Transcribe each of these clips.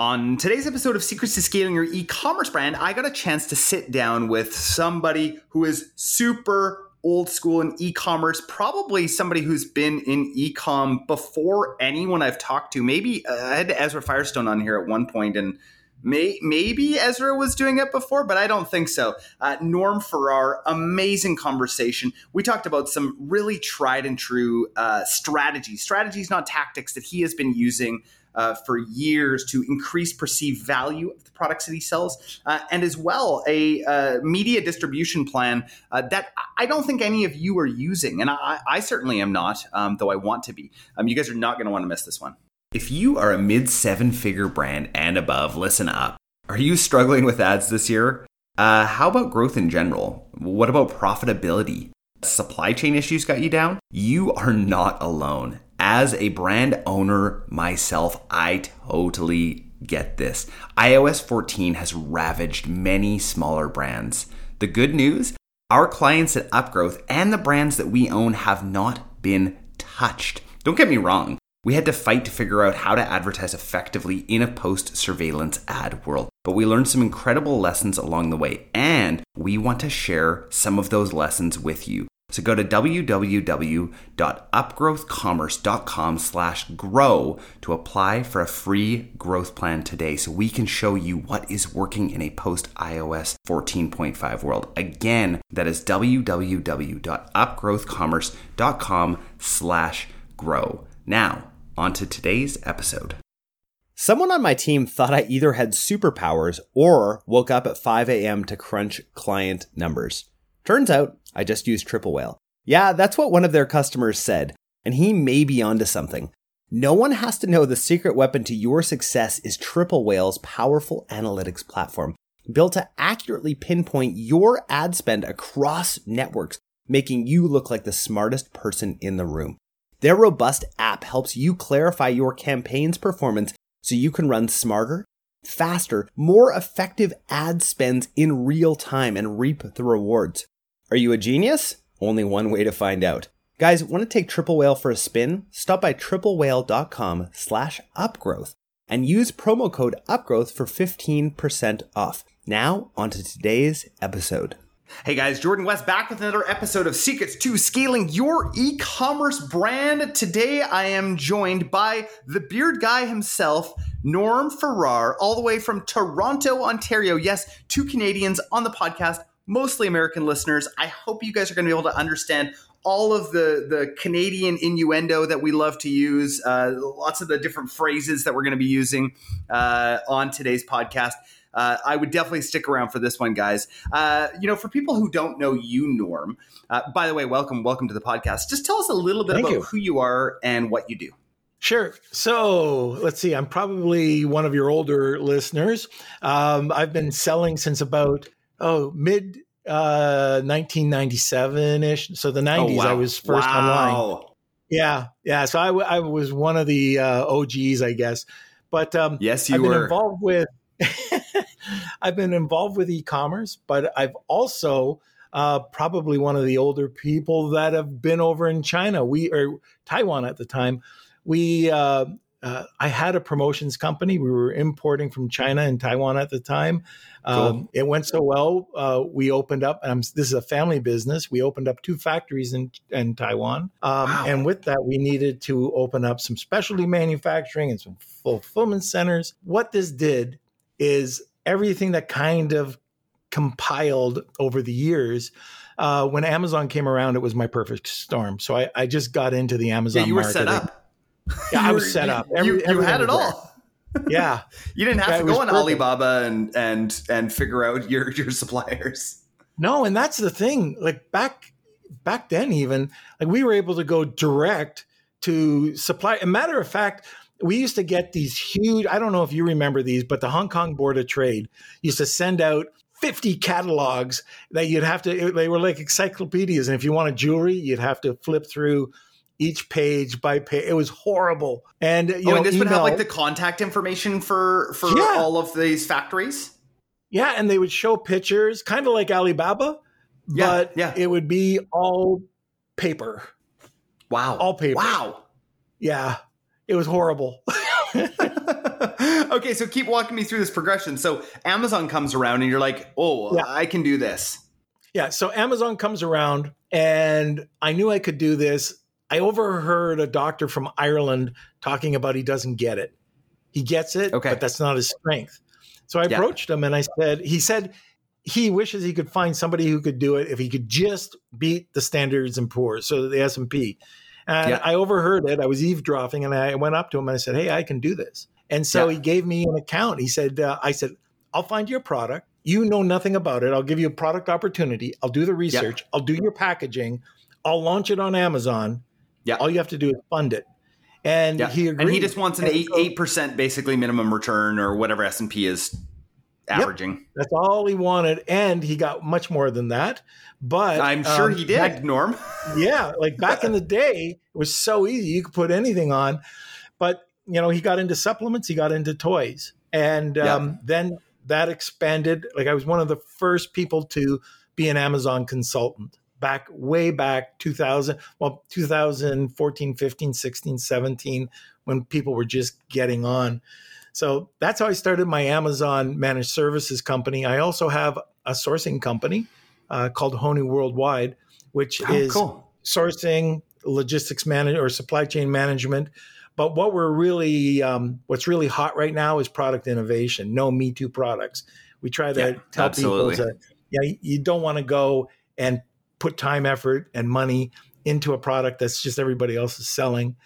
On today's episode of Secrets to Scaling Your E-commerce Brand, I got a chance to sit down with somebody who is super old school in e-commerce, probably somebody who's been in e-com before anyone I've talked to. Maybe uh, I had Ezra Firestone on here at one point and May, maybe Ezra was doing it before, but I don't think so. Uh, Norm Farrar, amazing conversation. We talked about some really tried and true uh, strategies, strategies, not tactics, that he has been using uh, for years to increase perceived value of the products that he sells, uh, and as well a uh, media distribution plan uh, that I don't think any of you are using, and I, I certainly am not, um, though I want to be. Um, you guys are not going to want to miss this one. If you are a mid seven figure brand and above, listen up. Are you struggling with ads this year? Uh, how about growth in general? What about profitability? Supply chain issues got you down? You are not alone as a brand owner myself, I totally get this. iOS 14 has ravaged many smaller brands. The good news our clients at Upgrowth and the brands that we own have not been touched. Don't get me wrong, we had to fight to figure out how to advertise effectively in a post surveillance ad world. But we learned some incredible lessons along the way, and we want to share some of those lessons with you. So go to www.upgrowthcommerce.com slash grow to apply for a free growth plan today so we can show you what is working in a post iOS 14.5 world. Again, that is www.upgrowthcommerce.com slash grow. Now, on to today's episode. Someone on my team thought I either had superpowers or woke up at 5 a.m. to crunch client numbers. Turns out I just used Triple Whale. Yeah, that's what one of their customers said, and he may be onto something. No one has to know the secret weapon to your success is Triple Whale's powerful analytics platform, built to accurately pinpoint your ad spend across networks, making you look like the smartest person in the room. Their robust app helps you clarify your campaign's performance so you can run smarter, faster, more effective ad spends in real time and reap the rewards. Are you a genius? Only one way to find out. Guys, want to take Triple Whale for a spin? Stop by triplewhale.com slash upgrowth and use promo code upgrowth for 15% off. Now, on to today's episode. Hey guys, Jordan West back with another episode of Secrets to Scaling Your E-commerce Brand. Today I am joined by the beard guy himself, Norm Farrar, all the way from Toronto, Ontario. Yes, two Canadians on the podcast mostly American listeners. I hope you guys are going to be able to understand all of the the Canadian innuendo that we love to use, uh, lots of the different phrases that we're going to be using uh, on today's podcast. Uh, I would definitely stick around for this one, guys. Uh, you know, for people who don't know you, Norm. Uh, by the way, welcome, welcome to the podcast. Just tell us a little bit Thank about you. who you are and what you do. Sure. So let's see. I'm probably one of your older listeners. Um, I've been selling since about oh mid uh 1997 ish. So the 90s, oh, wow. I was first wow. online. Yeah, yeah. So I, I was one of the uh, OGs, I guess. But um, yes, you I've were been involved with. I've been involved with e-commerce, but I've also uh, probably one of the older people that have been over in China. We or Taiwan at the time. We uh, uh, I had a promotions company. We were importing from China and Taiwan at the time. Um, It went so well. Uh, we opened up. Um, this is a family business. We opened up two factories in, in Taiwan, um, wow. and with that, we needed to open up some specialty manufacturing and some fulfillment centers. What this did is everything that kind of compiled over the years. Uh, when Amazon came around, it was my perfect storm. So I, I just got into the Amazon. Yeah, you were market. set up. Yeah, I was set up. Every, you, you had it all. Yeah, you didn't have yeah, to go on perfect. Alibaba and and and figure out your your suppliers. No, and that's the thing. Like back back then, even like we were able to go direct to supply. A matter of fact, we used to get these huge. I don't know if you remember these, but the Hong Kong Board of Trade used to send out 50 catalogs that you'd have to they were like encyclopedias and if you wanted jewelry you'd have to flip through each page by page. It was horrible. And you oh, know, and this email, would have like the contact information for for yeah. all of these factories. Yeah, and they would show pictures, kind of like Alibaba, yeah, but yeah. it would be all paper. Wow, all paper. Wow. Yeah, it was horrible. okay, so keep walking me through this progression. So Amazon comes around and you're like, oh, Yeah. I can do this. Yeah. So Amazon comes around and I knew I could do this. I overheard a doctor from Ireland talking about he doesn't get it. He gets it, Okay. but that's not his strength. So I Yeah. approached him and I said, he said he wishes he could find somebody who could do it if he could just beat the standards and poor's, so the S&P. And Yeah. I overheard it. I was eavesdropping and I went up to him and I said, "Hey, I can do this." And so Yeah. he gave me an account. He said, uh, "I said, I'll find your product. You know nothing about it. I'll give you a product opportunity. I'll do the research. I'll do your packaging. I'll launch it on Amazon. Yeah. All you have to do is fund it." And Yeah. he agreed. and he just wants an eight eight percent basically minimum return or whatever S and P is averaging. That's all he wanted, and he got much more than that. But I'm sure um, he did, back- Norm. yeah, like back in the day, it was so easy. You could put anything on. But, you know, he got into supplements, he got into toys. And um, then that expanded. Like I was one of the first people to be an Amazon consultant back way back 2000, well, 2014, 15, 16, 17, when people were just getting on. So that's how I started my Amazon managed services company. I also have a sourcing company uh, called Honu Worldwide, which Oh, is cool. sourcing, logistics management, or supply chain management. But what we're really, um, what's really hot right now is product innovation. No Me Too products. We try to Yeah, tell absolutely. people to, yeah, you don't want to go and put time, effort, and money into a product that's just everybody else is selling.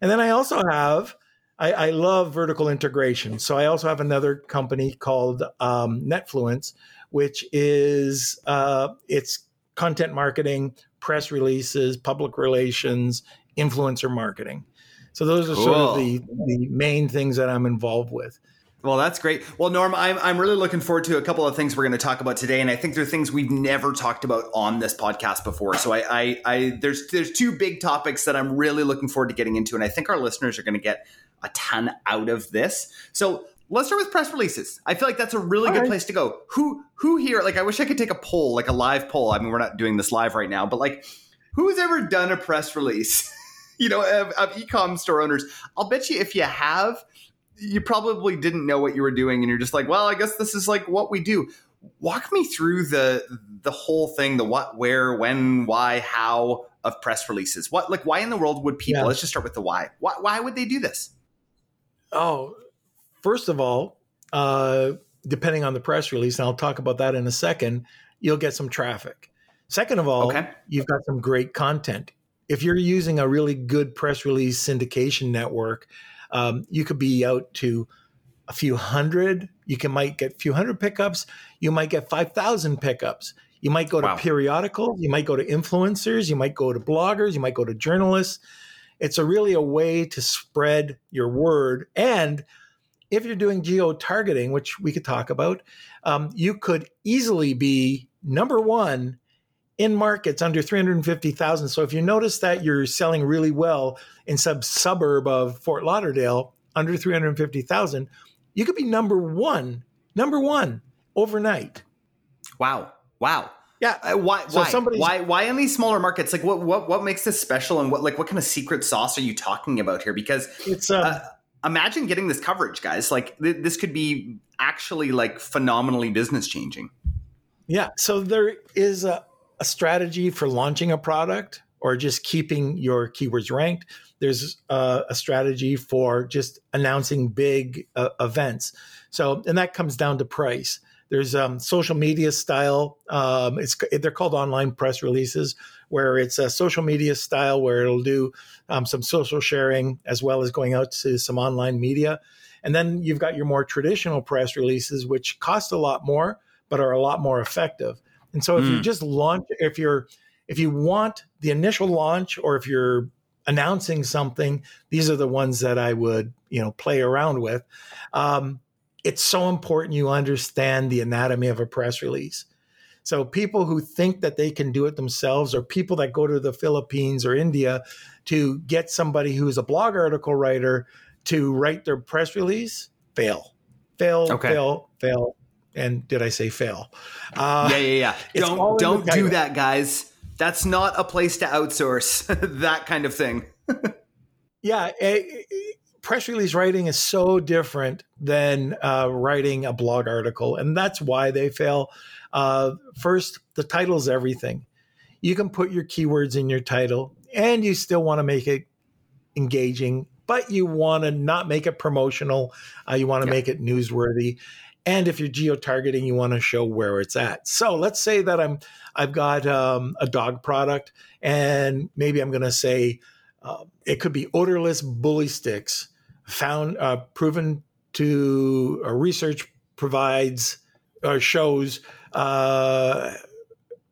And then I also have, I, I love vertical integration. So I also have another company called um, Netfluence, which is uh, it's content marketing, press releases, public relations, influencer marketing. So those are sort of the, the main things that I'm involved with. Well, that's great. Well, Norm, I'm, I'm really looking forward to a couple of things we're going to talk about today, and I think they're things we've never talked about on this podcast before. So I, I, I there's there's two big topics that I'm really looking forward to getting into, and I think our listeners are going to get a ton out of this. So let's start with press releases. I feel like that's a really All good right. place to go. Who who here? Like, I wish I could take a poll, like a live poll. I mean, we're not doing this live right now, but like, who's ever done a press release? you know, of, of ecom store owners. I'll bet you if you have, you probably didn't know what you were doing, and you're just like, well, I guess this is like what we do. Walk me through the the whole thing, the what, where, when, why, how of press releases. What like why in the world would people? Yeah. Let's just start with the why. Why why would they do this? Oh, first of all, uh, depending on the press release, and I'll talk about that in a second, you'll get some traffic. Second of all, Okay. you've got some great content. If you're using a really good press release syndication network, um, you could be out to a few hundred. You can might get a few hundred pickups. You might get five thousand pickups. You might go to Wow. periodicals. You might go to influencers. You might go to bloggers. You might go to journalists. It's a really a way to spread your word. And if you're doing geo targeting, which we could talk about, um, you could easily be number one in markets under 350,000. So if you notice that you're selling really well in some suburb of Fort Lauderdale under 350,000, you could be number one, number one overnight. Wow. Wow. Yeah. Uh, why? So why? why? Why in these smaller markets? Like, what? What? What makes this special? And what? Like, what kind of secret sauce are you talking about here? Because It's um, uh, imagine getting this coverage, guys. Like, th- this could be actually like phenomenally business changing. Yeah. So there is a, a strategy for launching a product or just keeping your keywords ranked. There's uh, a strategy for just announcing big uh, events. So, and that comes down to price. There's um, social media style. Um, it's they're called online press releases, where it's a social media style where it'll do um, some social sharing as well as going out to some online media. And then you've got your more traditional press releases, which cost a lot more, but are a lot more effective. And so if you Mm. just launch, if you're, if you want the initial launch, or if you're announcing something, these are the ones that I would, you know, play around with. Um, it's so important you understand the anatomy of a press release. So people who think that they can do it themselves, or people that go to the Philippines or India to get somebody who's a blog article writer to write their press release, fail, fail, Okay. fail, fail. And did I say fail? Uh, yeah, yeah, yeah. Don't don't do that, guys. That's not a place to outsource that kind of thing. Yeah, eh, eh, press release writing is so different than uh, writing a blog article, and that's why they fail. Uh, first, the title's everything. You can put your keywords in your title, and you still want to make it engaging, but you want to not make it promotional. Uh, you want to yeah. make it newsworthy. And if you're geo targeting, you want to show where it's at. So let's say that I'm I've got um, a dog product, and maybe I'm going to say uh, it could be odorless bully sticks found uh, proven to uh, research provides or shows uh,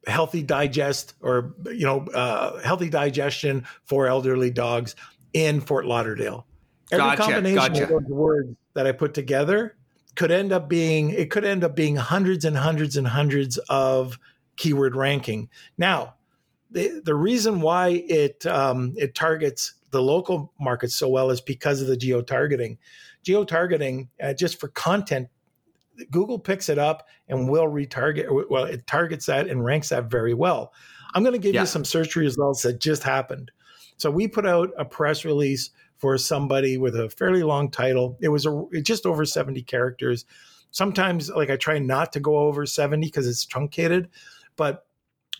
healthy digest or you know uh, healthy digestion for elderly dogs in Fort Lauderdale. Every gotcha, combination gotcha. of those words that I put together could end up being it could end up being hundreds and hundreds and hundreds of keyword ranking. Now, the the reason why it um, it targets the local markets so well is because of the geo targeting. Geo targeting, uh, just for content, Google picks it up and will retarget. Well, it targets that and ranks that very well. I'm going to give yeah. you some search results that just happened. So we put out a press release for somebody with a fairly long title. It was a, just over 70 characters. Sometimes, like I try not to go over 70 because it's truncated, but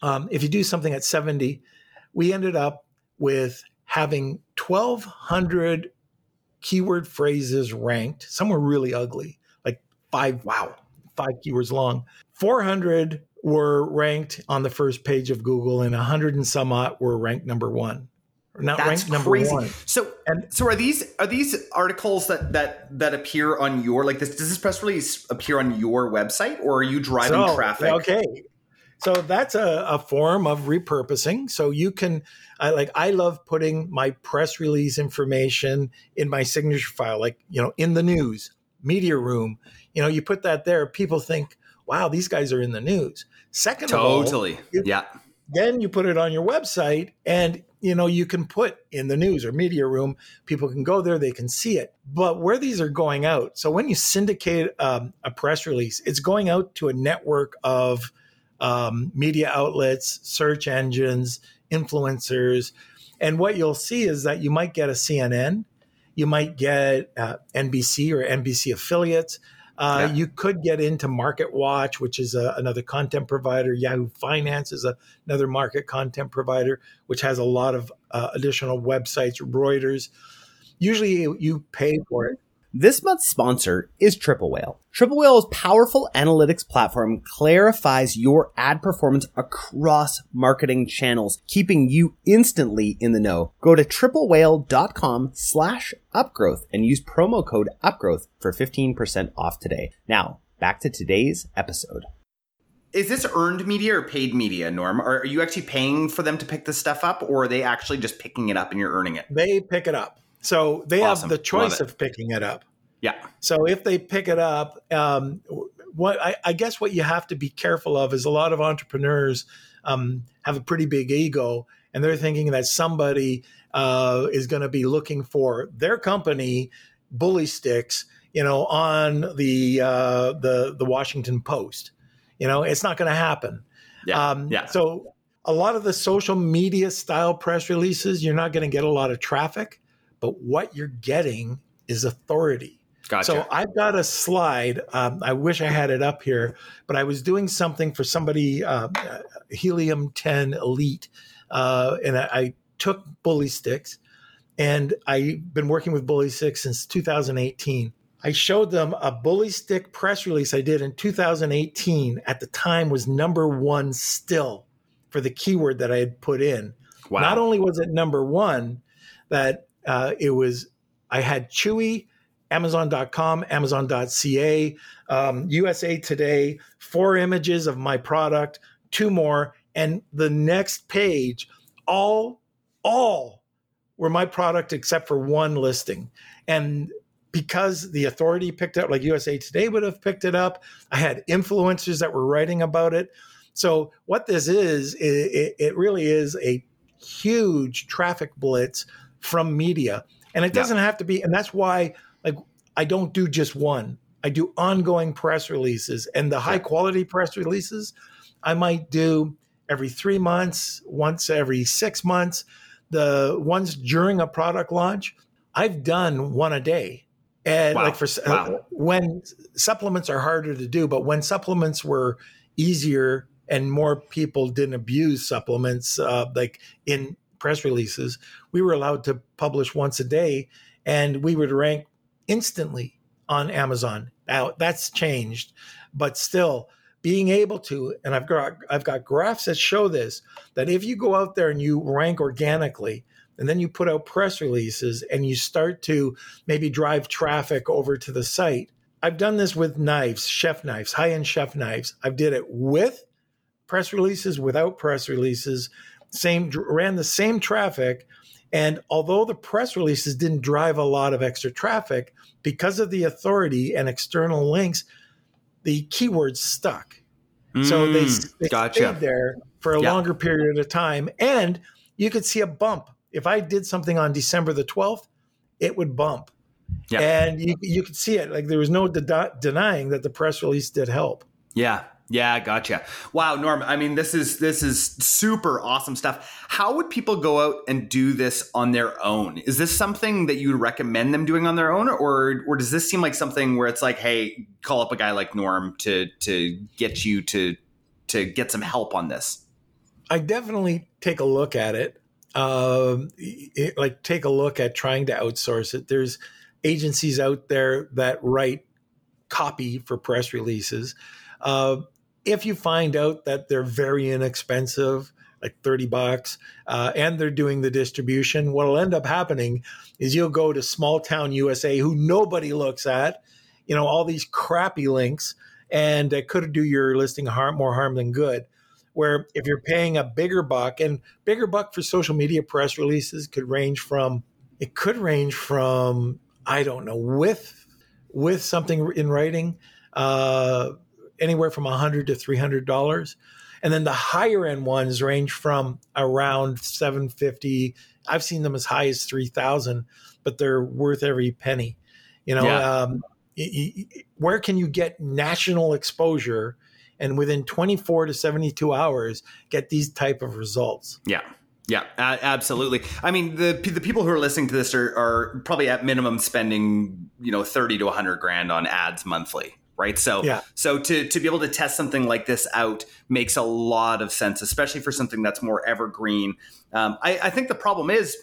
um, if you do something at 70, we ended up with having 1,200 keyword phrases ranked. Some were really ugly, like five, wow, five keywords long. 400 were ranked on the first page of Google, and 100 and some odd were ranked number one. Not That's ranked number crazy. one. So, and so are these are these articles that that that appear on your like this? Does this press release appear on your website, or are you driving so, traffic? Okay, so that's a, a form of repurposing. So you can, I like, I love putting my press release information in my signature file, like, you know, in the news, media room. You know, you put that there, people think, wow, these guys are in the news. Second totally. all, you, yeah. Then you put it on your website and you know you can put in the news or media room people can go there they can see it but where these are going out so when you syndicate um, a press release it's going out to a network of um, media outlets, search engines, influencers. And what you'll see is that you might get a CNN, you might get uh, NBC or NBC affiliates. Uh, yeah. You could get into Market Watch, which is a, another content provider. Yahoo Finance is a, another market content provider, which has a lot of uh, additional websites. Reuters. Usually, you, you pay for it. This month's sponsor is Triple Whale. Triple Whale's powerful analytics platform clarifies your ad performance across marketing channels, keeping you instantly in the know. Go to triplewhale.com slash upgrowth and use promo code upgrowth for 15% off today. Now, back to today's episode. Is this earned media or paid media, Norm? Are you actually paying for them to pick this stuff up or are they actually just picking it up and you're earning it? They pick it up. So they awesome. have the choice of picking it up. Yeah. So if they pick it up, um, what I, I, guess what you have to be careful of is a lot of entrepreneurs um, have a pretty big ego, and they're thinking that somebody uh, is going to be looking for their company bully sticks, you know, on the uh, the the Washington Post. You know, it's not going to happen. Yeah. Um, yeah. So a lot of the social media style press releases, you're not going to get a lot of traffic but what you're getting is authority. Gotcha. So I've got a slide. Um, I wish I had it up here, but I was doing something for somebody, uh, Helium 10 Elite, uh, and I, I, took bully sticks, and I've been working with bully sticks since 2018. I showed them a bully stick press release I did in 2018. At the time, was number one still for the keyword that I had put in. Wow. Not only was it number one, that uh, it was I had Chewy, Amazon.com, Amazon.ca, um, USA Today, four images of my product, two more, and the next page, all all were my product except for one listing, and because the authority picked up, like USA Today would have picked it up. I had influencers that were writing about it. So what this is, it, it really is a huge traffic blitz from media. And it doesn't yeah. have to be, and that's why like I don't do just one. I do ongoing press releases and the high quality press releases I might do every three months, once every six months. The ones during a product launch, I've done one a day. And Wow. like for Wow. when supplements are harder to do, but when supplements were easier and more people didn't abuse supplements, uh, like in press releases, we were allowed to publish once a day, and we would rank instantly on Amazon. Now that's changed, but still being able to, and I've got I've got graphs that show this that if you go out there and you rank organically, and then you put out press releases and you start to maybe drive traffic over to the site. I've done this with knives, chef knives, high-end chef knives. I've did it with press releases, without press releases, same ran the same traffic. And although the press releases didn't drive a lot of extra traffic, because of the authority and external links, the keywords stuck. So they, Mm, they gotcha. stayed there for a Yeah. longer period of time. And you could see a bump. If I did something on December the 12th, it would bump. Yeah. And you, you could see it. Like there was no de- denying that the press release did help. Yeah. Yeah, gotcha. Wow, Norm. I mean, this is this is super awesome stuff. How would people go out and do this on their own? Is this something that you recommend them doing on their own, or or does this seem like something where it's like, hey, call up a guy like Norm to to get you to to get some help on this? I definitely take a look at it. Um, it- like take a look at trying to outsource it. There's agencies out there that write copy for press releases. Uh, if you find out that they're very inexpensive, like 30 bucks, uh, and they're doing the distribution, what'll end up happening is you'll go to small town USA who nobody looks at, you know, all these crappy links, and it could do your listing harm, more harm than good. Where if you're paying a bigger buck and bigger buck for social media press releases could range from it could range from i don't know with with something in writing uh anywhere from 100 to 300 dollars and then the higher end ones range from around 750 i've seen them as high as 3000 but they're worth every penny you know Yeah. um, where can you get national exposure and within 24 to 72 hours get these type of results Yeah. Yeah, a- absolutely. I mean, the the people who are listening to this are, are probably at minimum spending, you know, 30 to 100 grand on ads monthly, right? So Yeah. so to to be able to test something like this out makes a lot of sense, especially for something that's more evergreen. Um, I, I think the problem is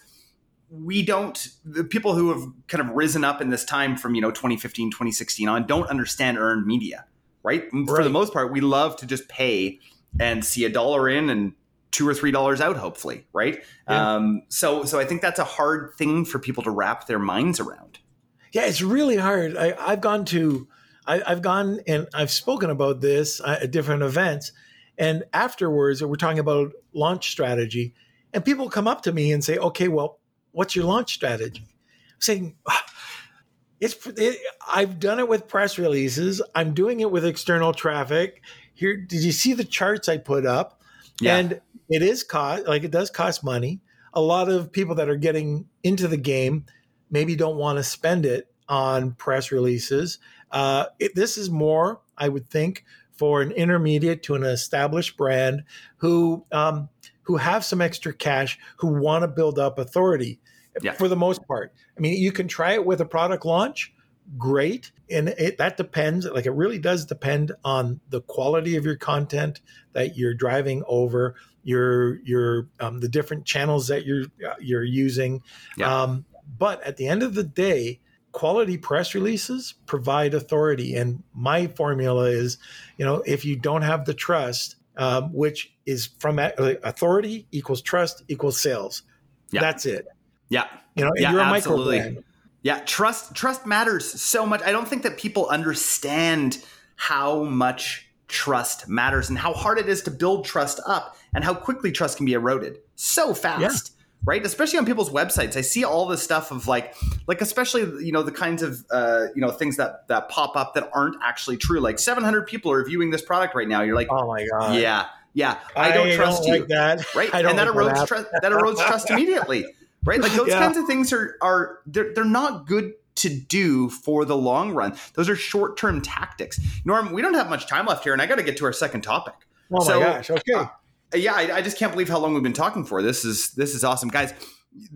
we don't the people who have kind of risen up in this time from you know 2015 2016 on don't understand earned media right, for the most part we love to just pay and see a dollar in and two or three dollars out hopefully right Yeah. um, so so i think that's a hard thing for people to wrap their minds around yeah it's really hard I, i've gone to I, i've gone and i've spoken about this at different events and afterwards we're talking about launch strategy and people come up to me and say okay well what's your launch strategy? I'm saying "Ah, it's it, i've done it with press releases. I'm doing it with external traffic. Here did you see the charts i put up? Yeah. and it is cost like it does cost money. A lot of people that are getting into the game maybe don't want to spend it on press releases uh, it, this is more i would think for an intermediate to an established brand who um, who have some extra cash who want to build up authority Yeah. for the most part i mean you can try it with a product launch great and it, that depends like it really does depend on the quality of your content that you're driving over your your um, the different channels that you're uh, you're using Yeah. um, but at the end of the day quality press releases provide authority and my formula is you know if you don't have the trust um, which is from authority equals trust equals sales Yeah. that's it yeah you know Yeah, you're a micro absolutely. brand Yeah, trust trust matters so much. I don't think that people understand how much trust matters and how hard it is to build trust up and how quickly trust can be eroded so fast. Right, especially on people's websites, I see all this stuff of like, like especially you know the kinds of uh, you know things that that pop up that aren't actually true. Like 700 people are viewing this product right now. You're like, oh my god yeah, yeah, I don't trust you like that right? I don't and that erodes trust. That erodes trust immediately, right? Like those Yeah. kinds of things are are they're they're not good to do for the long run. Those are short term tactics. Norm, we don't have much time left here, and I got to get to our second topic. oh my So, gosh okay Uh, yeah, I, I just can't believe how long we've been talking for. This is this is awesome, guys.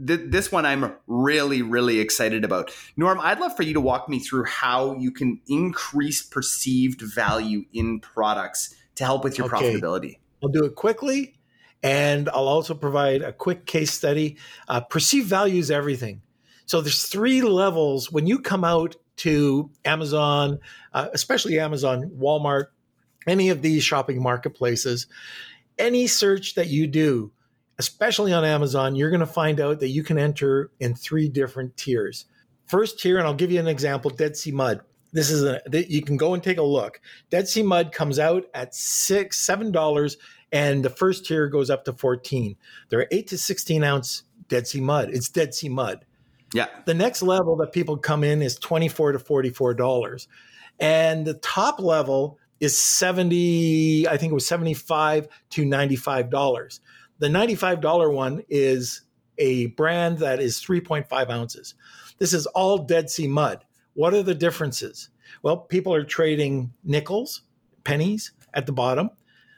th- this one I'm really, really excited about. Norm, I'd love for you to walk me through how you can increase perceived value in products to help with your okay. profitability. I'll do it quickly, and I'll also provide a quick case study. Uh, perceived value is everything. So there's three levels when you come out to Amazon, uh, especially Amazon, Walmart, any of these shopping marketplaces. Any search that you do, especially on Amazon, you're going to find out that you can enter in three different tiers. First tier, and I'll give you an example Dead Sea Mud. This is a, you can go and take a look. Dead Sea Mud comes out at six, seven dollars, and the first tier goes up to 14. There are eight to 16 ounce Dead Sea Mud. It's Dead Sea Mud. Yeah. The next level that people come in is 24 to $44. And the top level is 70, I think it was 75 to $95. The $95 one is a brand that is 3.5 ounces. This is all Dead Sea mud. What are the differences? Well, people are trading nickels, pennies at the bottom.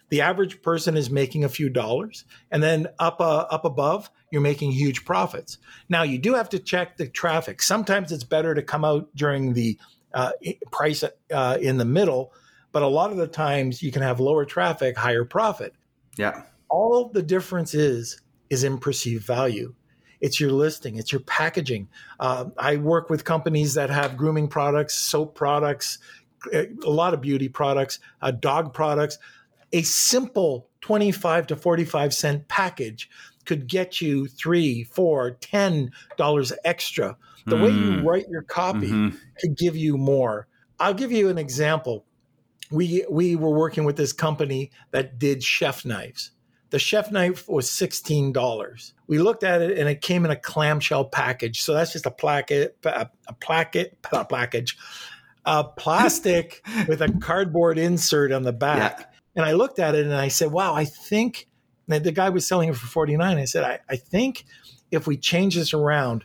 The average person is making a few dollars, and then up uh, up above, you're making huge profits. Now, you do have to check the traffic. Sometimes it's better to come out during the uh, price uh, in the middle, but a lot of the times you can have lower traffic, higher profit. Yeah. All the difference is is in perceived value. It's your listing, it's your packaging. Uh, I work with companies that have grooming products, soap products, a lot of beauty products, uh, dog products a simple 25 to 45 cent package could get you three, four, ten dollars extra. The mm. way you hmm. write your copy mm-hmm. could give you more. I'll give you an example. We we were working with this company that did chef knives. The chef knife was sixteen dollars. We looked at it and it came in a clamshell package. So that's just a placket, a, a placket, a package, a plastic with a cardboard insert on the back. Yeah and I looked at it and I said, wow, I think the guy was selling it for 49. I said, I, I think if we change this around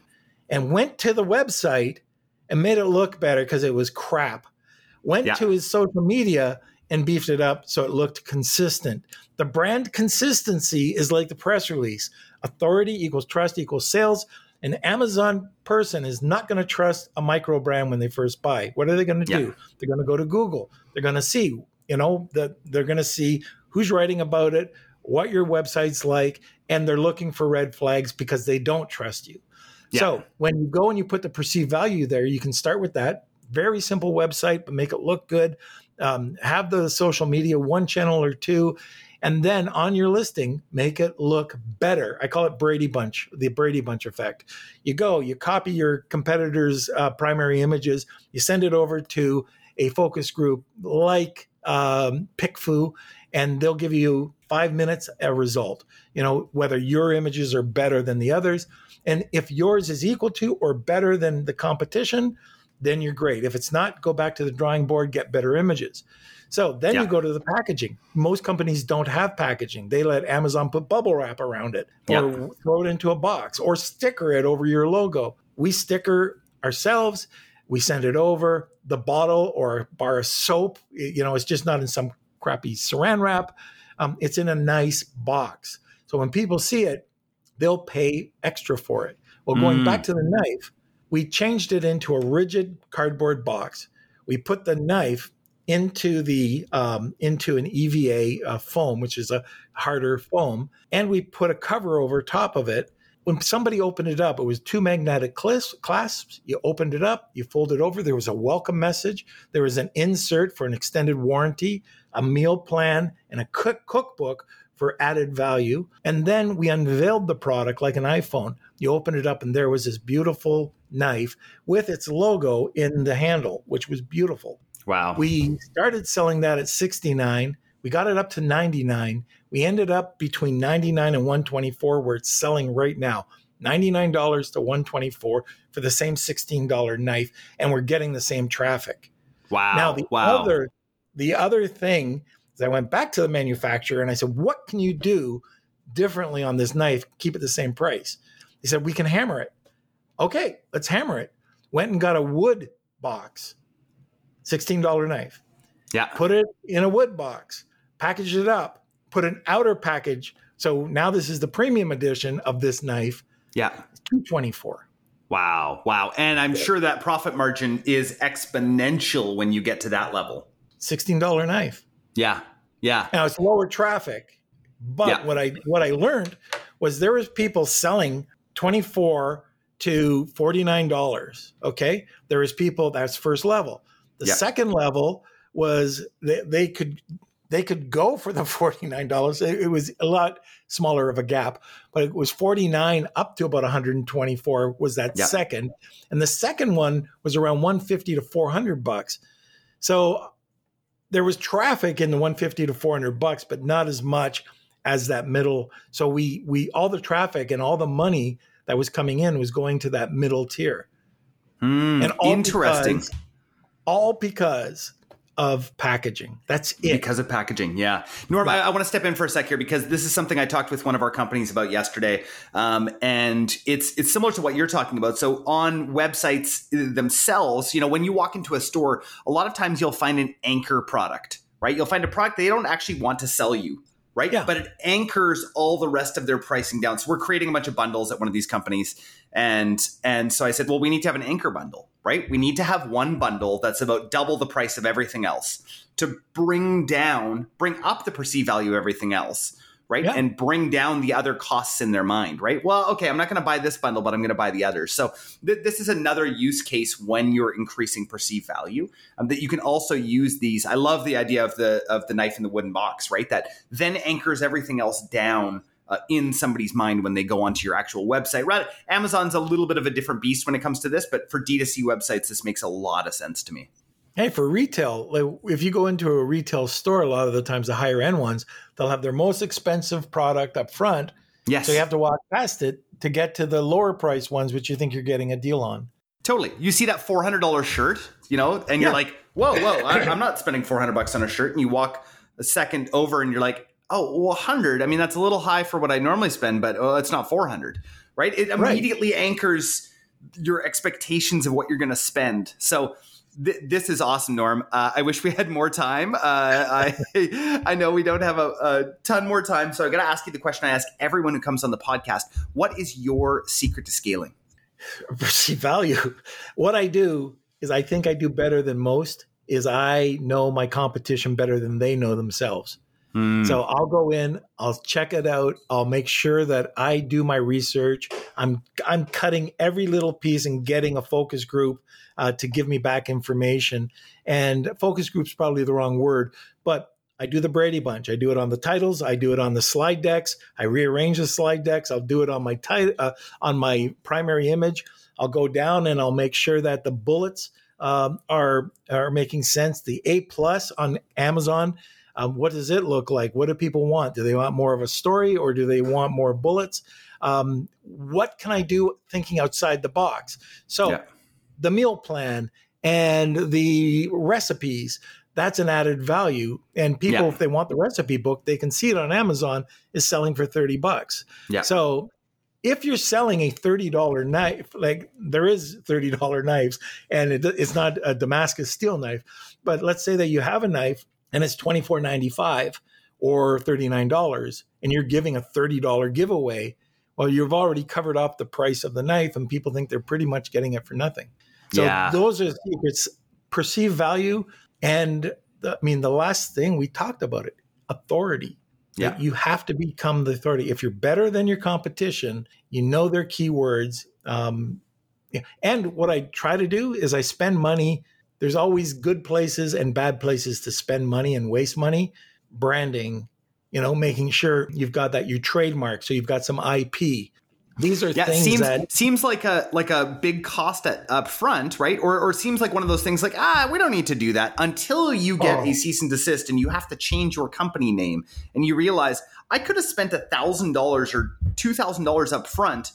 and went to the website and made it look better because it was crap, went yeah. to his social media and beefed it up so it looked consistent. The brand consistency is like the press release. Authority equals trust equals sales. An Amazon person is not going to trust a micro brand when they first buy. What are they going to do? They're going to go to Google. They're going to see you know that they're going to see who's writing about it what your website's like and they're looking for red flags because they don't trust you yeah. so when you go and you put the perceived value there you can start with that very simple website but make it look good. Um, have the social media one channel or two and then on your listing make it look better. I call it brady bunch the brady bunch effect. You go you copy your competitors uh, primary images you send it over to a focus group like um, PickFu, and they'll give you five minutes a result. You know whether your images are better than the others, and if yours is equal to or better than the competition, then you're great. If it's not, go back to the drawing board, get better images. So then yeah. you go to the packaging. Most companies don't have packaging. They let Amazon put bubble wrap around it or yeah. throw it into a box or sticker it over your logo. We sticker ourselves we send it over. The bottle or bar of soap, you know, it's just not in some crappy saran wrap. Um, it's in a nice box. So when people see it, they'll pay extra for it. Well, going mm. back to the knife, we changed it into a rigid cardboard box. We put the knife into the um, into an EVA uh, foam, which is a harder foam, and we put a cover over top of it when somebody opened it up, it was two magnetic clasps. You opened it up, you fold it over. There was a welcome message. There was an insert for an extended warranty, a meal plan, and a cook cookbook for added value. And then we unveiled the product like an iPhone. You open it up, and there was this beautiful knife with its logo in the handle, which was beautiful. Wow. We started selling that at 69. We got it up to 99 we ended up between 99 and 124 where it's selling right now. $99 to 124 for the same $16 knife and we're getting the same traffic. Wow. Now the wow. other the other thing I went back to the manufacturer and I said, "What can you do differently on this knife? Keep it the same price." He said, "We can hammer it." Okay, let's hammer it. Went and got a wood box. $16 knife. Yeah. Put it in a wood box. Packaged it up put an outer package. So now this is the premium edition of this knife Yeah. 224. Wow. Wow. And I'm sure that profit margin is exponential when you get to that level. $16 knife. Yeah. Yeah. Now it's lower traffic, but Yeah. what I what I learned was there was people selling 24 to $49. Okay. There was people that's first level. The Yeah. second level was they, they could they could go for the $49. It, it was a lot smaller of a gap, but it was 49 up to about 124 was that Yeah. second. And the second one was around 150 to 400 bucks. So there was traffic in the 150 to 400 bucks, but not as much as that middle. So we we all the traffic and all the money that was coming in was going to that middle tier. Hmm, And all interesting. because- all because of packaging. That's it. Because of packaging, yeah. Norm, I, I want to step in for a sec here because this is something I talked with one of our companies about yesterday, um, and it's it's similar to what you're talking about. So on websites themselves, you know, when you walk into a store, a lot of times you'll find an anchor product, right? You'll find a product they don't actually want to sell you, right? Yeah. But it anchors all the rest of their pricing down. So we're creating a bunch of bundles at one of these companies, and and so I said, well, we need to have an anchor bundle, right? We need to have one bundle that's about double the price of everything else to bring down, bring up the perceived value of everything else, right? Yeah. And bring down the other costs in their mind, right? Well, okay, I'm not going to buy this bundle, but I'm going to buy the others. So th- this is another use case when you're increasing perceived value um, that you can also use these. I love the idea of the of the knife in the wooden box, right? That then anchors everything else down. Uh, in somebody's mind when they go onto your actual website. Rather, Amazon's a little bit of a different beast when it comes to this, but for D2C websites, this makes a lot of sense to me. Hey, for retail, like if you go into a retail store, a lot of the times the higher end ones, they'll have their most expensive product up front. Yes. So you have to walk past it to get to the lower price ones, which you think you're getting a deal on. Totally. You see that four hundred dollar shirt, you know, and you're like, "Whoa, whoa! I, I'm not spending four hundred bucks on a shirt." And you walk a second over, and you're like, "Oh, well, hundred. I mean, that's a little high for what I normally spend, but oh, it's not four hundred, right?" It Right. immediately anchors your expectations of what you're going to spend. So. Th- this is awesome, Norm. Uh, I wish we had more time. Uh, I I know we don't have a, a ton more time, so I got to ask you the question I ask everyone who comes on the podcast: What is your secret to scaling? perceived value. What I do is I think I do better than most is I know my competition better than they know themselves. Hmm. So I'll go in, I'll check it out, I'll make sure that I do my research. I'm I'm cutting every little piece and getting a focus group uh, to give me back information. And focus group's probably the wrong word, but I do the Brady Bunch. I do it on the titles. I do it on the slide decks. I rearrange the slide decks. I'll do it on my ti- uh, on my primary image. I'll go down and I'll make sure that the bullets um, are are making sense. The A plus on Amazon. Um, what does it look like? What do people want? Do they want more of a story or do they want more bullets? Um, what can I do thinking outside the box? So Yeah. the meal plan and the recipes that's an added value and people Yeah. if they want the recipe book they can see it on amazon is selling for 30 bucks Yeah. so if you're selling a $30 knife like there is $30 knives and it, it's not a damascus steel knife but let's say that you have a knife and it's $24.95 or $39 and you're giving a $30 giveaway well you've already covered up the price of the knife and people think they're pretty much getting it for nothing so Yeah. those are secrets perceived value and the, i mean the last thing we talked about it authority Yeah. you have to become the authority if you're better than your competition you know their keywords um, yeah. and what i try to do is i spend money there's always good places and bad places to spend money and waste money branding you know making sure you've got that your trademark so you've got some ip these are Yeah, things seems that seems like a like a big cost at, up front, right? Or or seems like one of those things like ah, we don't need to do that until you get Oh. a cease and desist, and you have to change your company name, and you realize I could have spent a thousand dollars or two thousand dollars up front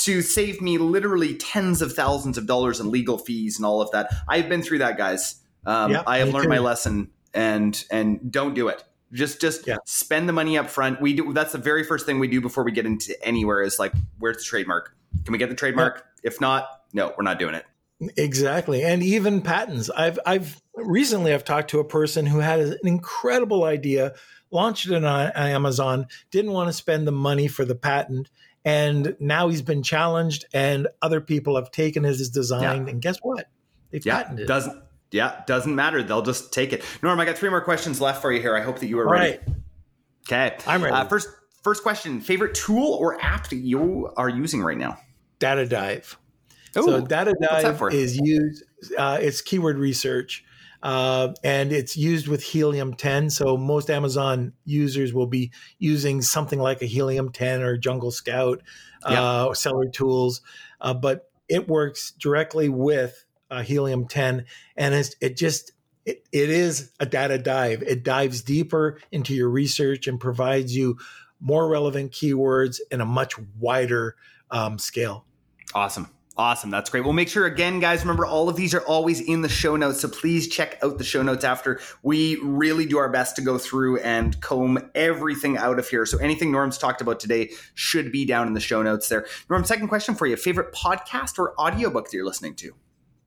to save me literally tens of thousands of dollars in legal fees and all of that. I've been through that, guys. Um, Yeah, I have learned my lesson, and and don't do it. Just just Yeah. spend the money up front. We do that's the very first thing we do before we get into anywhere is like, where's the trademark? Can we get the trademark? If not, no, we're not doing it. Exactly. And even patents. I've I've recently I've talked to a person who had an incredible idea, launched it on Amazon, didn't want to spend the money for the patent, And now he's been challenged, and other people have taken his design. Yeah. And guess what? They've Yeah, patented it. doesn't yeah doesn't matter. They'll just take it. Norm, I got three more questions left for you here. I hope that you are All ready. right. Okay, I'm ready. Uh, first first question: favorite tool or app that you are using right now? Data Dive. Ooh, so Data Dive is used. Uh, it's keyword research, uh, and it's used with Helium 10. So most Amazon users will be using something like a Helium 10 or Jungle Scout, uh, or Seller Tools, uh, but it works directly with uh, Helium 10, and it's, it just it, it is a data dive. It dives deeper into your research and provides you more relevant keywords in a much wider um, scale. Awesome. Awesome. That's great. Well, make sure again, guys, remember all of these are always in the show notes. So please check out the show notes after. We really do our best to go through and comb everything out of here. So anything Norm's talked about today should be down in the show notes there. Norm, second question for you. Favorite podcast or audiobook that you're listening to?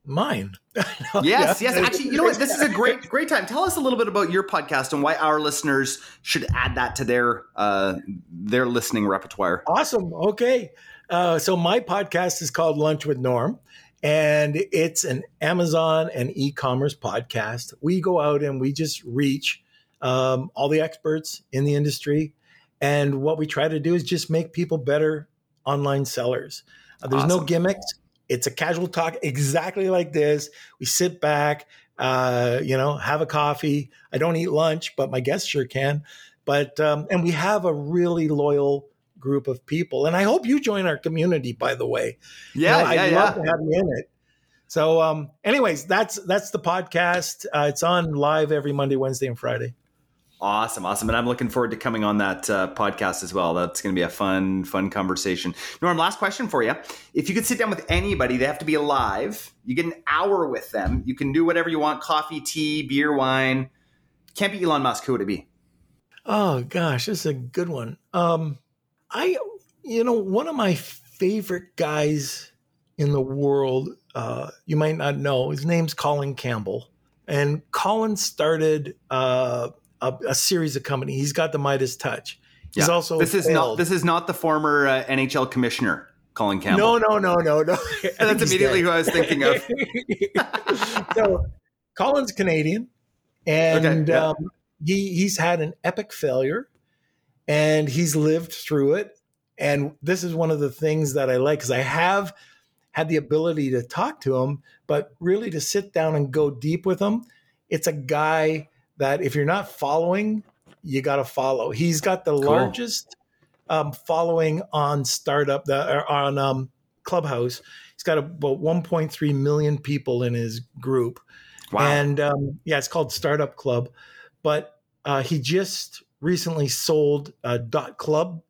Mine. Yes, Yeah. yes. Actually, you know what? This is a great, great time. Tell us a little bit about your podcast and why our listeners should add that to their uh, their listening repertoire. Awesome. Okay. Uh, so my podcast is called Lunch with Norm, and it's an Amazon and e-commerce podcast. We go out and we just reach um, all the experts in the industry, and what we try to do is just make people better online sellers. Uh, there's no gimmicks. It's a casual talk, exactly like this. We sit back, uh, you know, have a coffee. I don't eat lunch, but my guests sure can. But um, and we have a really loyal group of people, and I hope you join our community. By the way, Yeah, You know, yeah, I'd yeah. love to have you in it. So, um, anyways, that's that's the podcast. Uh, it's on live every Monday, Wednesday, and Friday. Awesome, awesome, and I'm looking forward to coming on that uh, podcast as well. That's going to be a fun, fun conversation. Norm, last question for you: If you could sit down with anybody, they have to be alive. You get an hour with them. You can do whatever you want: coffee, tea, beer, wine. Can't be Elon Musk. Who would it be? Oh gosh, this is a good one. Um, I, you know, one of my favorite guys in the world. Uh, you might not know his name's Colin Campbell, and Colin started uh, a, a series of companies. He's got the Midas touch. He's Yeah. also This is failed. not. This is not the former uh, NHL commissioner, Colin Campbell. No, no, no, no, no. And that's immediately who I was thinking of. so Colin's Canadian, and Okay, yeah. um, he he's had an epic failure, and he's lived through it. And this is one of the things that I like because I have had the ability to talk to him, but really to sit down and go deep with him. It's a guy that if you're not following, you got to follow. He's got the largest um, following on startup the, or on um, Clubhouse. He's got about 1.3 million people in his group, Wow. and um, yeah, it's called Startup Club. But uh, he just recently sold uh, dot club.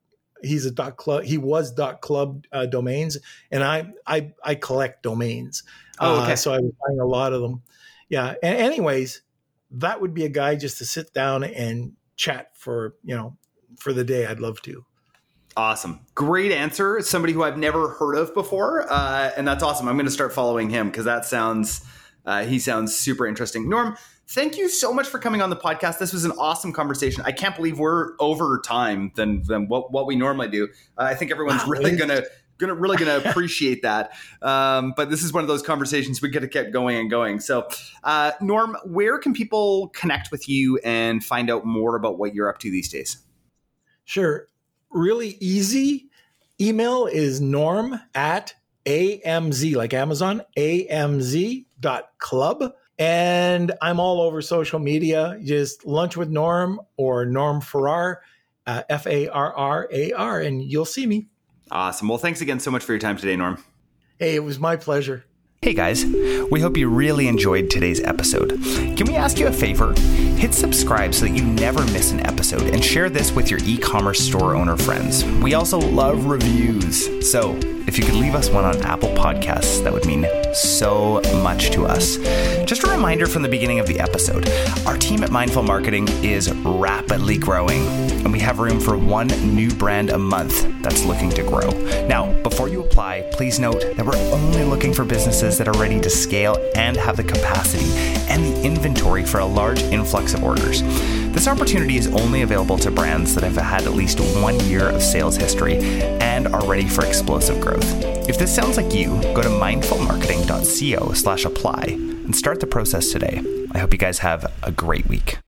He's a dot club. He was dot club uh, domains, and I I I collect domains. Oh, Uh, okay. so I was buying a lot of them. Yeah. And anyways, that would be a guy just to sit down and chat for you know for the day. I'd love to. Awesome. Great answer. Somebody who I've never heard of before. Uh, and that's awesome. I'm going to start following him because that sounds, uh, he sounds super interesting. Norm, thank you so much for coming on the podcast. This was an awesome conversation. I can't believe we're over time than, than what, what we normally do. Uh, I think everyone's Wow, really going to, Gonna really gonna appreciate that, um, but this is one of those conversations we could have kept going and going. So, uh, Norm, where can people connect with you and find out more about what you're up to these days? Sure. Really easy. Email is norm at AMZ, like Amazon, AMZ dot club. And I'm all over social media. Just lunch with Norm or Norm Farrar, uh, F A R R A R, and you'll see me. Awesome. Well, thanks again so much for your time today, Norm. Hey, it was my pleasure. Hey guys, we hope you really enjoyed today's episode. Can we ask you a favor? Hit subscribe so that you never miss an episode and share this with your e commerce store owner friends. We also love reviews. So if you could leave us one on Apple Podcasts, that would mean so much to us. Just a reminder from the beginning of the episode our team at Mindful Marketing is rapidly growing, and we have room for one new brand a month that's looking to grow. Now, before you apply, please note that we're only looking for businesses that are ready to scale and have the capacity and the inventory for a large influx of orders. This opportunity is only available to brands that have had at least one year of sales history and are ready for explosive growth. If this sounds like you, go to mindfulmarketing.co slash apply and start the process today. I hope you guys have a great week.